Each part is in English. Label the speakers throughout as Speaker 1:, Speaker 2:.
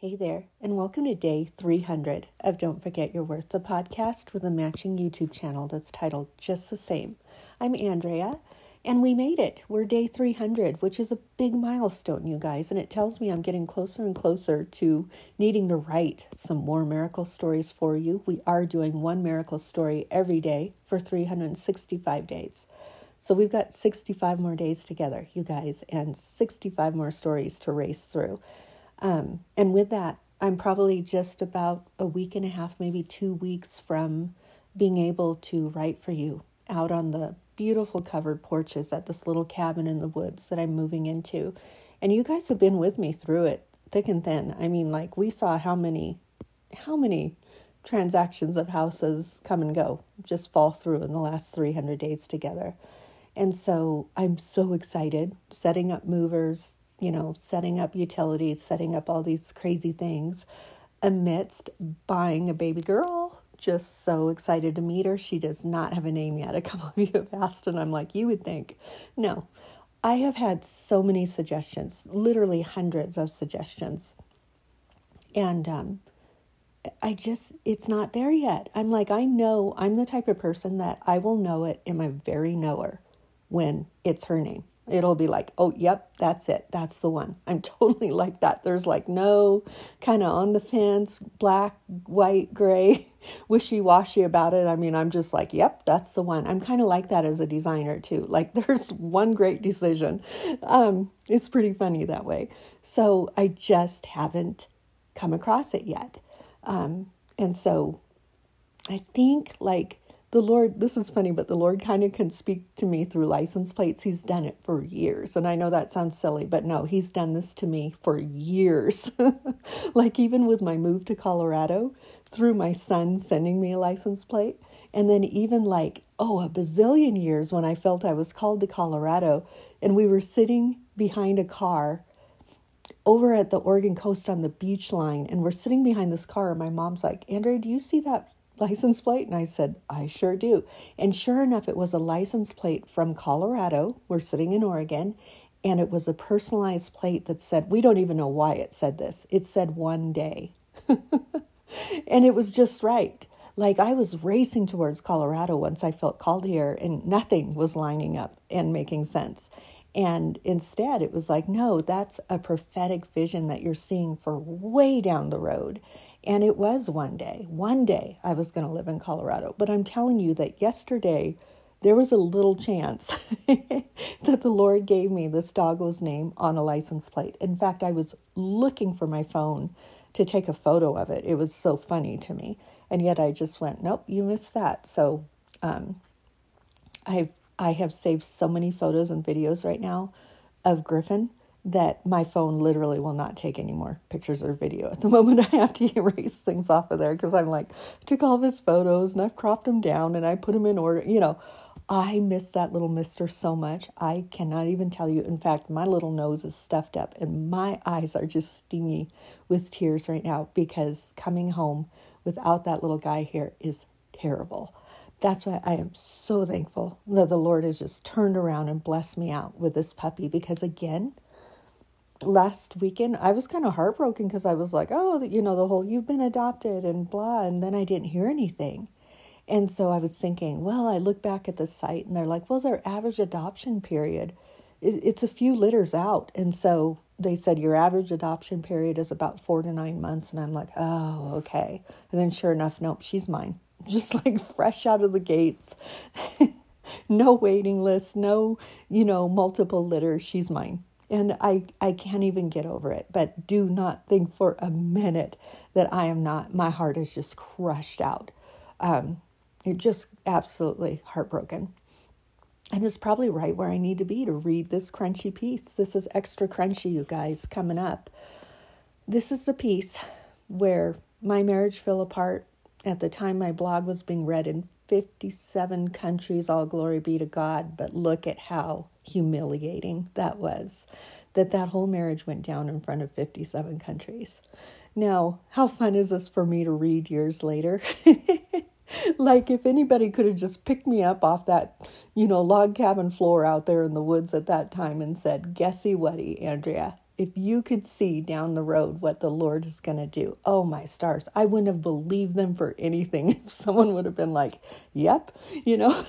Speaker 1: Hey there, and welcome to day 300 of Don't Forget Your Worth, the podcast with a matching YouTube channel that's titled just the same. I'm Andrea, and we made it. We're day 300, which is a big milestone, you guys, and it tells me I'm getting closer and closer to needing to write some more miracle stories for you. We are doing one miracle story every day for 365 days. So we've got 65 more days together, you guys, and 65 more stories to race through. Um, and with that, I'm probably just about a week and a half, maybe two weeks from being able to write for you out on the beautiful covered porches at this little cabin in the woods that I'm moving into. And you guys have been with me through it thick and thin. I mean, like we saw how many, how many transactions of houses come and go, just fall through in the last 300 days together. And so I'm so excited setting up movers, you know, setting up utilities, setting up all these crazy things amidst buying a baby girl. Just so excited to meet her. She does not have a name yet. A couple of you have asked, and I'm like, you would think. No, I have had so many suggestions, literally hundreds of suggestions. And um, I just, it's not there yet. I'm like, I know, I'm the type of person that I will know it in my very knower when it's her name. It'll be like, oh, yep, that's it. That's the one. I'm totally like that. There's like no kind of on the fence, black, white, gray, wishy washy about it. I mean, I'm just like, yep, that's the one. I'm kind of like that as a designer too. Like, there's one great decision. Um, it's pretty funny that way. So I just haven't come across it yet. Um, and so I think like the Lord, this is funny, but the Lord kind of can speak to me through license plates. He's done it for years. And I know that sounds silly, but no, He's done this to me for years. like even with my move to Colorado, through my son sending me a license plate. And then even like, oh, a bazillion years when I felt I was called to Colorado and we were sitting behind a car over at the Oregon coast on the beach line and we're sitting behind this car and my mom's like, Andrea, do you see that license plate? And I said, I sure do. And sure enough, it was a license plate from Colorado. We're sitting in Oregon. And it was a personalized plate that said, we don't even know why it said this. It said one day. and it was just right. Like I was racing towards Colorado once I felt called here, and nothing was lining up and making sense. And instead, it was like, no, that's a prophetic vision that you're seeing for way down the road. And it was one day, one day I was going to live in Colorado. But I'm telling you that yesterday there was a little chance that the Lord gave me this doggo's name on a license plate. In fact, I was looking for my phone to take a photo of it. It was so funny to me. And yet I just went, nope, you missed that. So um, I've, I have saved so many photos and videos right now of Griffin that my phone literally will not take any more pictures or video. At the moment, I have to erase things off of there because I'm like, I took all of his photos and I've cropped them down and I put them in order. You know, I miss that little mister so much. I cannot even tell you. In fact, my little nose is stuffed up and my eyes are just stingy with tears right now because coming home without that little guy here is terrible. That's why I am so thankful that the Lord has just turned around and blessed me out with this puppy because, again, last weekend I was kind of heartbroken because I was like, oh, you know, the whole you've been adopted and blah. And then I didn't hear anything. And so I was thinking, well, I look back at the site and they're like, well, their average adoption period, it's a few litters out. And so they said your average adoption period is about four to nine months. And I'm like, oh, okay. And then sure enough, nope, she's mine. Just like fresh out of the gates. no waiting list, no, you know, multiple litters. She's mine and I, I can't even get over it. But do not think for a minute that I am not, my heart is just crushed out. Um, just absolutely heartbroken. And it's probably right where I need to be to read this crunchy piece. This is extra crunchy, you guys, coming up. This is the piece where my marriage fell apart at the time my blog was being read in 57 countries, all glory be to God. But look at how humiliating that was that that whole marriage went down in front of 57 countries. Now, how fun is this for me to read years later? like if anybody could have just picked me up off that, you know, log cabin floor out there in the woods at that time and said, "Guessy whatty, Andrea, if you could see down the road what the Lord is going to do, oh my stars, I wouldn't have believed them for anything if someone would have been like, yep, you know,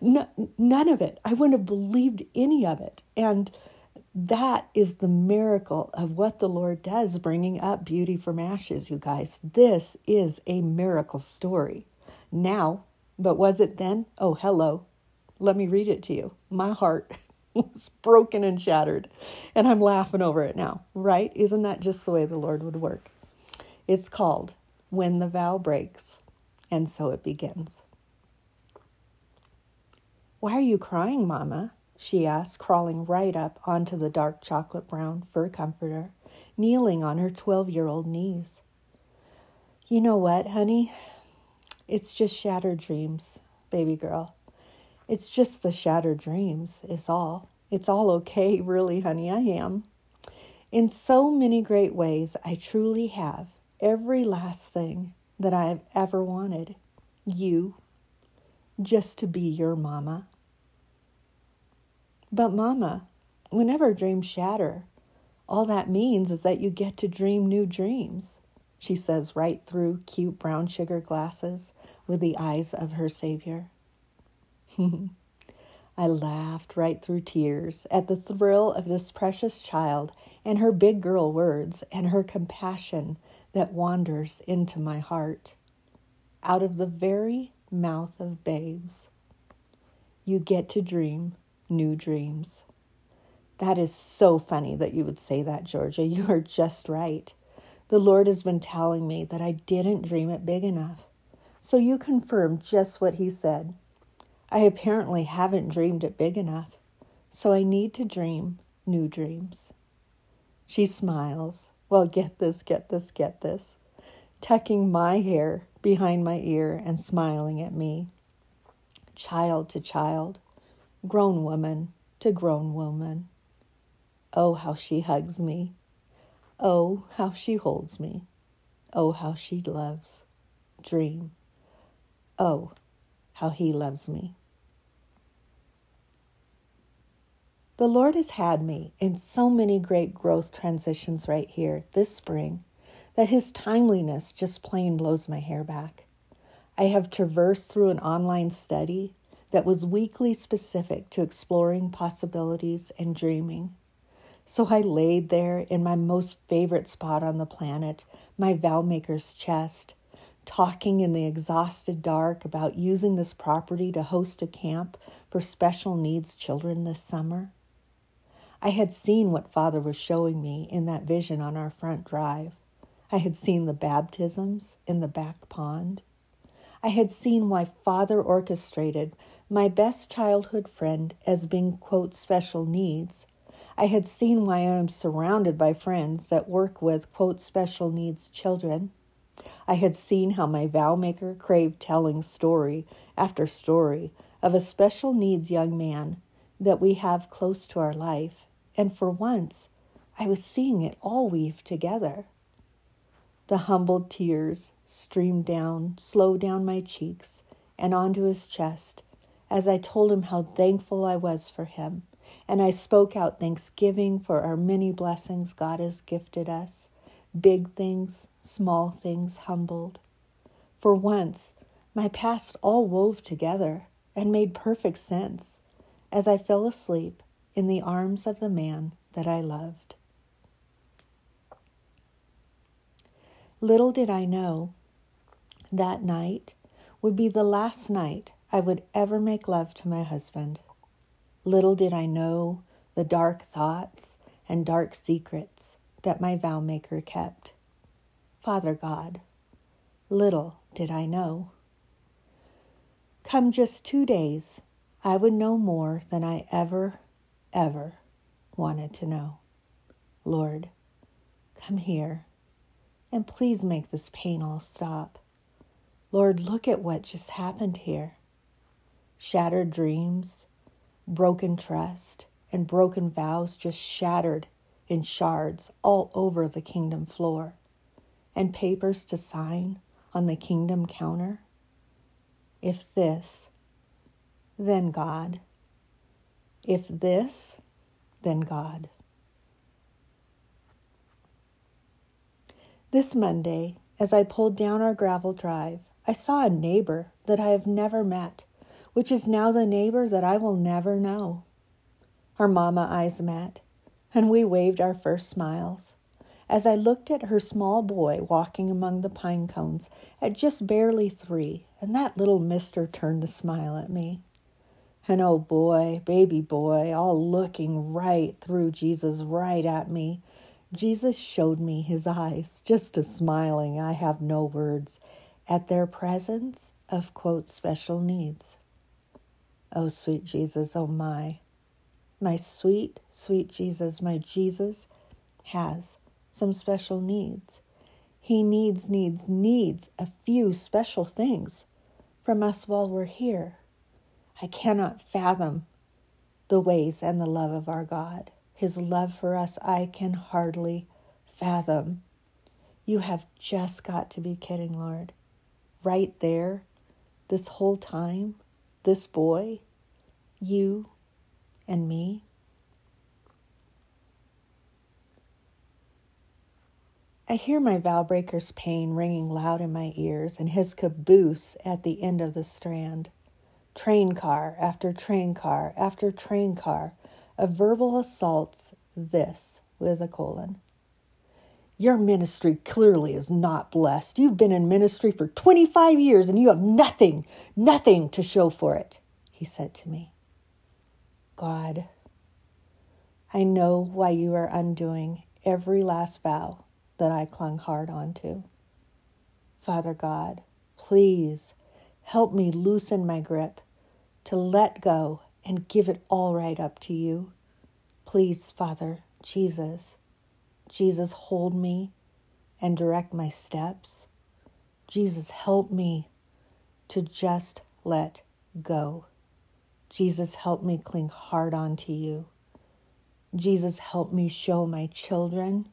Speaker 1: none of it. I wouldn't have believed any of it. And that is the miracle of what the Lord does, bringing up beauty from ashes, you guys. This is a miracle story. Now, but was it then? Oh, hello. Let me read it to you. My heart was broken and shattered, and I'm laughing over it now, right? Isn't that just the way the Lord would work? It's called When the Vow Breaks, and so it begins. Why are you crying, Mama? she asked, crawling right up onto the dark chocolate brown fur comforter, kneeling on her 12 year old knees. You know what, honey? It's just shattered dreams, baby girl. It's just the shattered dreams, is all. It's all okay, really, honey. I am. In so many great ways, I truly have every last thing that I have ever wanted. You, just to be your mama. But, Mama, whenever dreams shatter, all that means is that you get to dream new dreams, she says right through cute brown sugar glasses with the eyes of her Savior. I laughed right through tears at the thrill of this precious child and her big girl words and her compassion that wanders into my heart. Out of the very mouth of babes, you get to dream new dreams. That is so funny that you would say that, Georgia. You are just right. The Lord has been telling me that I didn't dream it big enough. So you confirm just what He said. I apparently haven't dreamed it big enough, so I need to dream new dreams. She smiles. Well, get this, get this, get this. Tucking my hair behind my ear and smiling at me. Child to child, grown woman to grown woman. Oh, how she hugs me. Oh, how she holds me. Oh, how she loves. Dream. Oh, how he loves me. The Lord has had me in so many great growth transitions right here this spring that His timeliness just plain blows my hair back. I have traversed through an online study that was weekly specific to exploring possibilities and dreaming. So I laid there in my most favorite spot on the planet, my vow maker's chest, talking in the exhausted dark about using this property to host a camp for special needs children this summer. I had seen what Father was showing me in that vision on our front drive. I had seen the baptisms in the back pond. I had seen why Father orchestrated my best childhood friend as being, quote, special needs. I had seen why I am surrounded by friends that work with, quote, special needs children. I had seen how my vow maker craved telling story after story of a special needs young man that we have close to our life, and for once I was seeing it all weave together. The humbled tears streamed down, slow down my cheeks and onto his chest as I told him how thankful I was for him, and I spoke out thanksgiving for our many blessings God has gifted us big things, small things humbled. For once, my past all wove together and made perfect sense as I fell asleep in the arms of the man that I loved. Little did I know that night would be the last night I would ever make love to my husband. Little did I know the dark thoughts and dark secrets that my vow maker kept. Father God, little did I know. Come just two days, I would know more than I ever, ever wanted to know. Lord, come here and please make this pain all stop. Lord, look at what just happened here shattered dreams, broken trust, and broken vows just shattered in shards all over the kingdom floor, and papers to sign on the kingdom counter? If this, then God. If this, then God. This Monday, as I pulled down our gravel drive, I saw a neighbor that I have never met, which is now the neighbor that I will never know. Our mama eyes met, and we waved our first smiles. As I looked at her small boy walking among the pine cones at just barely three, and that little mister turned to smile at me. And oh boy, baby boy, all looking right through Jesus, right at me. Jesus showed me his eyes, just a smiling, I have no words, at their presence of, quote, special needs. Oh, sweet Jesus, oh my. My sweet, sweet Jesus, my Jesus has some special needs. He needs, needs, needs a few special things from us while we're here. I cannot fathom the ways and the love of our God. His love for us, I can hardly fathom. You have just got to be kidding, Lord. Right there, this whole time, this boy, you and me. I hear my vow breaker's pain ringing loud in my ears and his caboose at the end of the strand train car after train car after train car of verbal assaults, this with a colon. Your ministry clearly is not blessed. You've been in ministry for 25 years and you have nothing, nothing to show for it, he said to me. God, I know why you are undoing every last vow that I clung hard onto. Father God, please help me loosen my grip to let go and give it all right up to you. Please, Father, Jesus, Jesus, hold me and direct my steps. Jesus, help me to just let go. Jesus, help me cling hard onto you. Jesus, help me show my children,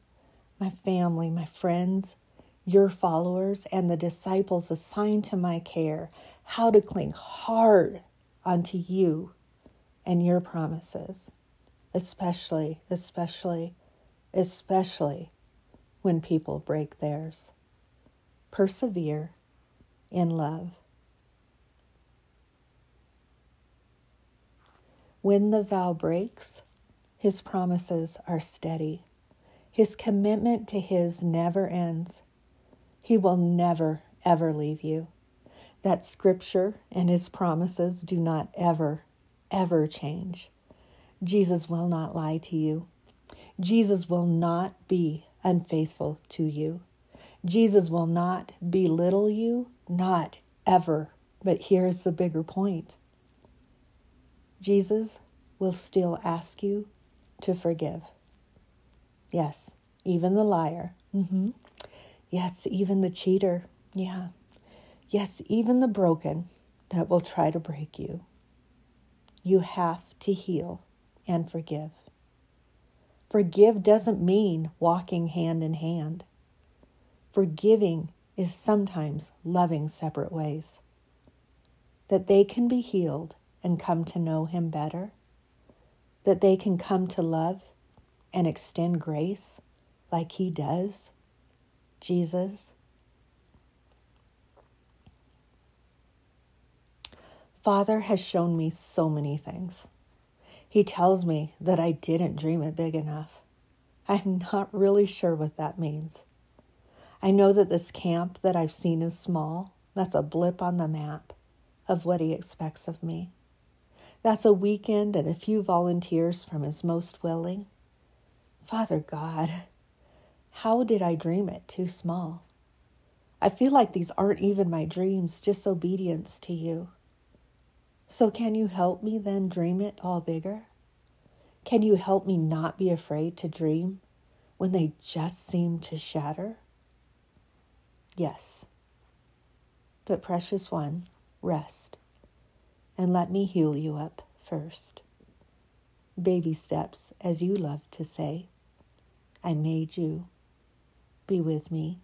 Speaker 1: my family, my friends, your followers, and the disciples assigned to my care how to cling hard onto you and your promises, especially, especially, especially when people break theirs. Persevere in love. When the vow breaks, his promises are steady. His commitment to his never ends. He will never, ever leave you that Scripture and His promises do not ever, ever change. Jesus will not lie to you. Jesus will not be unfaithful to you. Jesus will not belittle you, not ever. But here's the bigger point Jesus will still ask you to forgive. Yes, even the liar. Mm-hmm. Yes, even the cheater. Yeah, Yes, even the broken that will try to break you. You have to heal and forgive. Forgive doesn't mean walking hand in hand. Forgiving is sometimes loving separate ways. That they can be healed and come to know Him better. That they can come to love and extend grace like He does. Jesus Father has shown me so many things. He tells me that I didn't dream it big enough. I'm not really sure what that means. I know that this camp that I've seen is small. That's a blip on the map of what He expects of me. That's a weekend and a few volunteers from His most willing. Father God, how did I dream it too small? I feel like these aren't even my dreams, just obedience to you. So, can you help me then dream it all bigger? Can you help me not be afraid to dream when they just seem to shatter? Yes. But, precious one, rest and let me heal you up first. Baby steps, as you love to say. I made you. Be with me.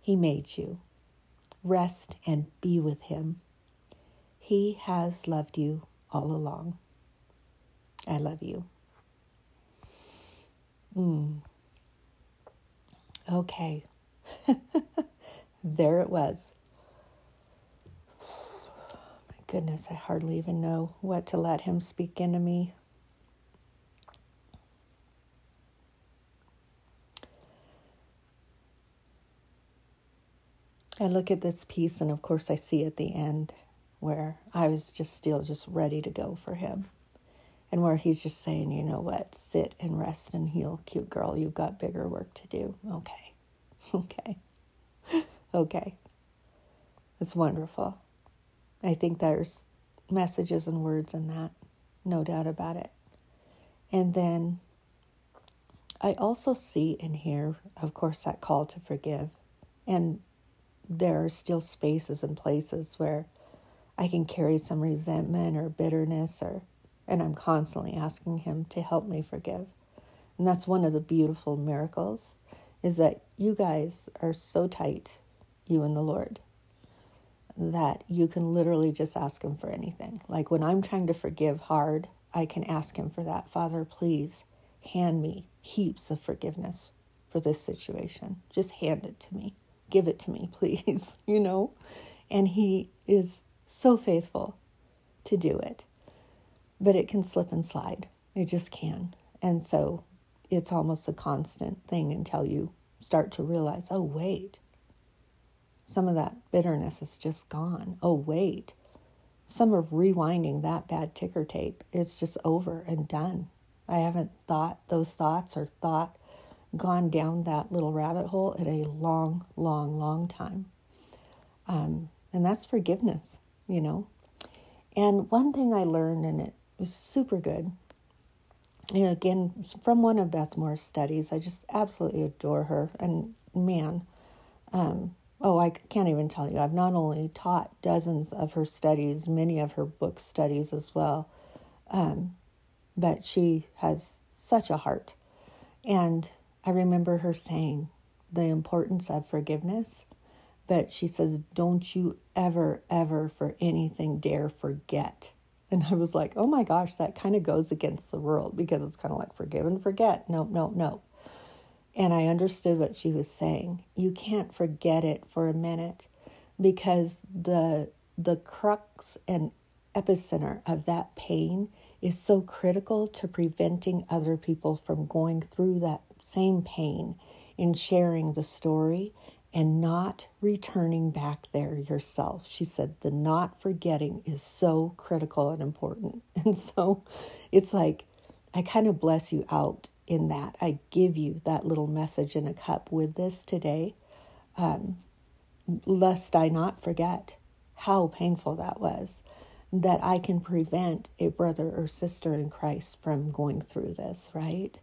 Speaker 1: He made you. Rest and be with him. He has loved you all along. I love you. Mm. okay. there it was. Goodness, I hardly even know what to let him speak into me. I look at this piece, and of course, I see at the end where I was just still just ready to go for him. And where he's just saying, you know what, sit and rest and heal, cute girl. You've got bigger work to do. Okay. Okay. okay. It's wonderful. I think there's messages and words in that, no doubt about it. And then I also see in here, of course, that call to forgive. And there are still spaces and places where I can carry some resentment or bitterness or and I'm constantly asking him to help me forgive. And that's one of the beautiful miracles is that you guys are so tight, you and the Lord, that you can literally just ask him for anything. Like when I'm trying to forgive hard, I can ask him for that. Father, please hand me heaps of forgiveness for this situation. Just hand it to me. Give it to me, please, you know? And he is so faithful to do it. But it can slip and slide. It just can. And so it's almost a constant thing until you start to realize, oh, wait, some of that bitterness is just gone. Oh, wait, some of rewinding that bad ticker tape, it's just over and done. I haven't thought those thoughts or thought gone down that little rabbit hole in a long, long, long time. Um, and that's forgiveness you know. And one thing I learned, and it was super good, again, from one of Beth Moore's studies, I just absolutely adore her. And man, um, oh, I can't even tell you, I've not only taught dozens of her studies, many of her book studies as well, um, but she has such a heart. And I remember her saying the importance of forgiveness but she says, Don't you ever, ever for anything dare forget. And I was like, Oh my gosh, that kind of goes against the world because it's kind of like forgive and forget. No, no, no. And I understood what she was saying. You can't forget it for a minute because the the crux and epicenter of that pain is so critical to preventing other people from going through that same pain in sharing the story and not returning back there yourself. She said the not forgetting is so critical and important. And so it's like, I kind of bless you out in that. I give you that little message in a cup with this today, um, lest I not forget how painful that was. That I can prevent a brother or sister in Christ from going through this, right?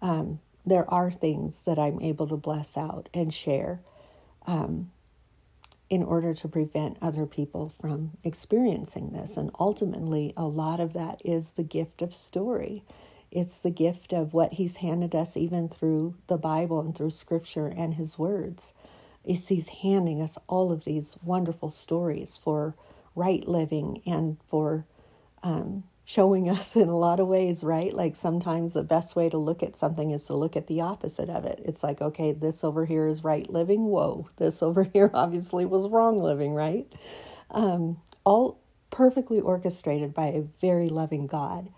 Speaker 1: Um, there are things that I'm able to bless out and share um, in order to prevent other people from experiencing this. And ultimately, a lot of that is the gift of story. It's the gift of what He's handed us, even through the Bible and through Scripture and His words. Is He's handing us all of these wonderful stories for right living and for um, showing us in a lot of ways, right? Like sometimes the best way to look at something is to look at the opposite of it. It's like, okay, this over here is right living. Whoa, this over here obviously was wrong living, right? Um, all perfectly orchestrated by a very loving God.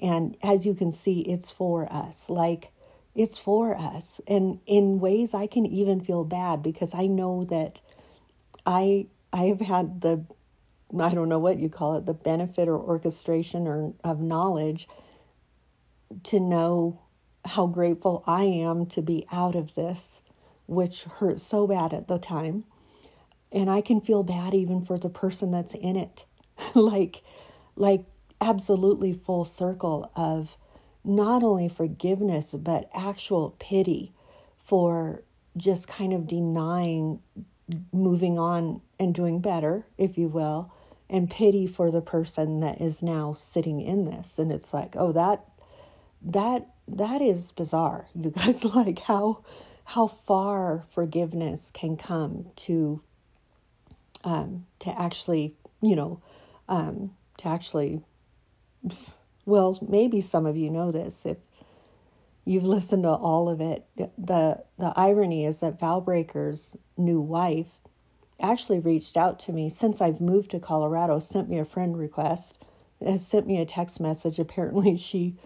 Speaker 1: And as you can see, it's for us. Like, it's for us. And in ways I can even feel bad because I know that I I have had the I don't know what you call it, the benefit or orchestration or of knowledge to know how grateful I am to be out of this, which hurt so bad at the time. And I can feel bad even for the person that's in it. like like absolutely full circle of not only forgiveness but actual pity for just kind of denying moving on and doing better, if you will, and pity for the person that is now sitting in this. And it's like oh that that that is bizarre you guys. Like how how far forgiveness can come to um to actually you know um to actually well maybe some of you know this if you've listened to all of it. The the irony is that Vow Breaker's new wife actually reached out to me since I've moved to Colorado, sent me a friend request, has sent me a text message. Apparently she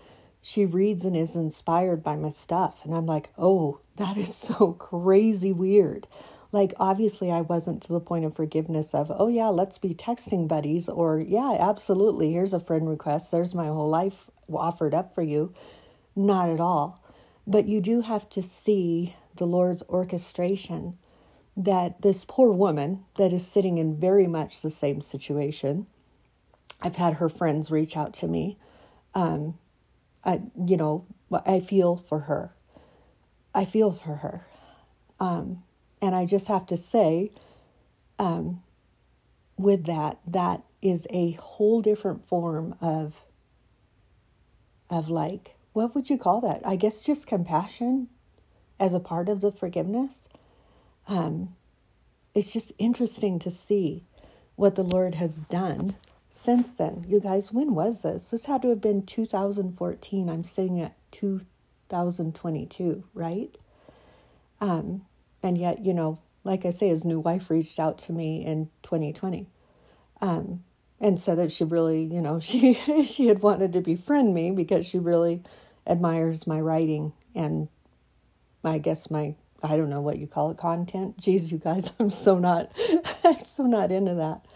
Speaker 1: she reads and is inspired by my stuff. And I'm like, oh, that is so crazy weird. Like, obviously, I wasn't to the point of forgiveness of, oh, yeah, let's be texting buddies, or, yeah, absolutely, here's a friend request. There's my whole life offered up for you. Not at all. But you do have to see the Lord's orchestration that this poor woman that is sitting in very much the same situation, I've had her friends reach out to me. Um, I, you know, I feel for her. I feel for her. Um, and I just have to say, um, with that, that is a whole different form of, of like, what would you call that? I guess just compassion as a part of the forgiveness. Um, it's just interesting to see what the Lord has done since then. You guys, when was this? This had to have been 2014. I'm sitting at 2022, right? Um, and yet, you know, like I say, his new wife reached out to me in 2020 um, and said that she really, you know, she she had wanted to befriend me because she really admires my writing and I guess my I don't know what you call it content. Geez, you guys, I'm so not I'm so not into that.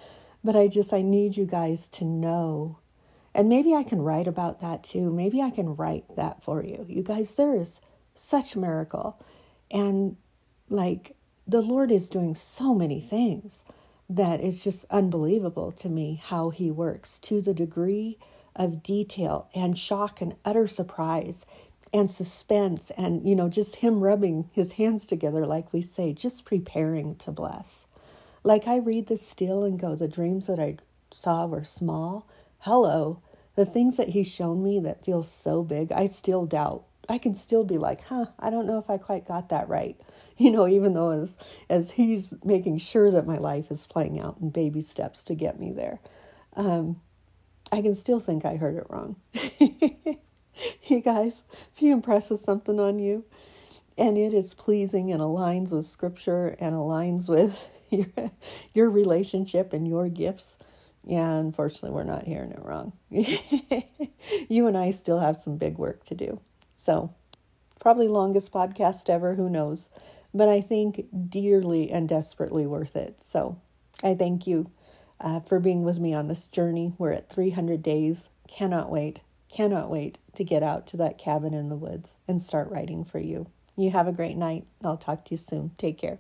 Speaker 1: But I just I need you guys to know and maybe I can write about that too. Maybe I can write that for you. You guys, there is such miracle. And like the Lord is doing so many things that it's just unbelievable to me how He works to the degree of detail and shock and utter surprise and suspense and you know just him rubbing his hands together like we say just preparing to bless. Like i read this still and go the dreams that i saw were small. Hello the things that he's shown me that feel so big i still doubt i can still be like huh i don't know if i quite got that right you know, even though as as he's making sure that my life is playing out in baby steps to get me there, um, I can still think I heard it wrong. you guys, if he impresses something on you, and it is pleasing and aligns with Scripture and aligns with your your relationship and your gifts. Yeah, unfortunately, we're not hearing it wrong. you and I still have some big work to do. So, probably longest podcast ever, who knows? but I think dearly and desperately worth it. So I thank you uh, for being with me on this journey. We're at 300 days. Cannot wait, cannot wait to get out to that cabin in the woods and start writing for you. You have a great night. I'll talk to you soon. Take care.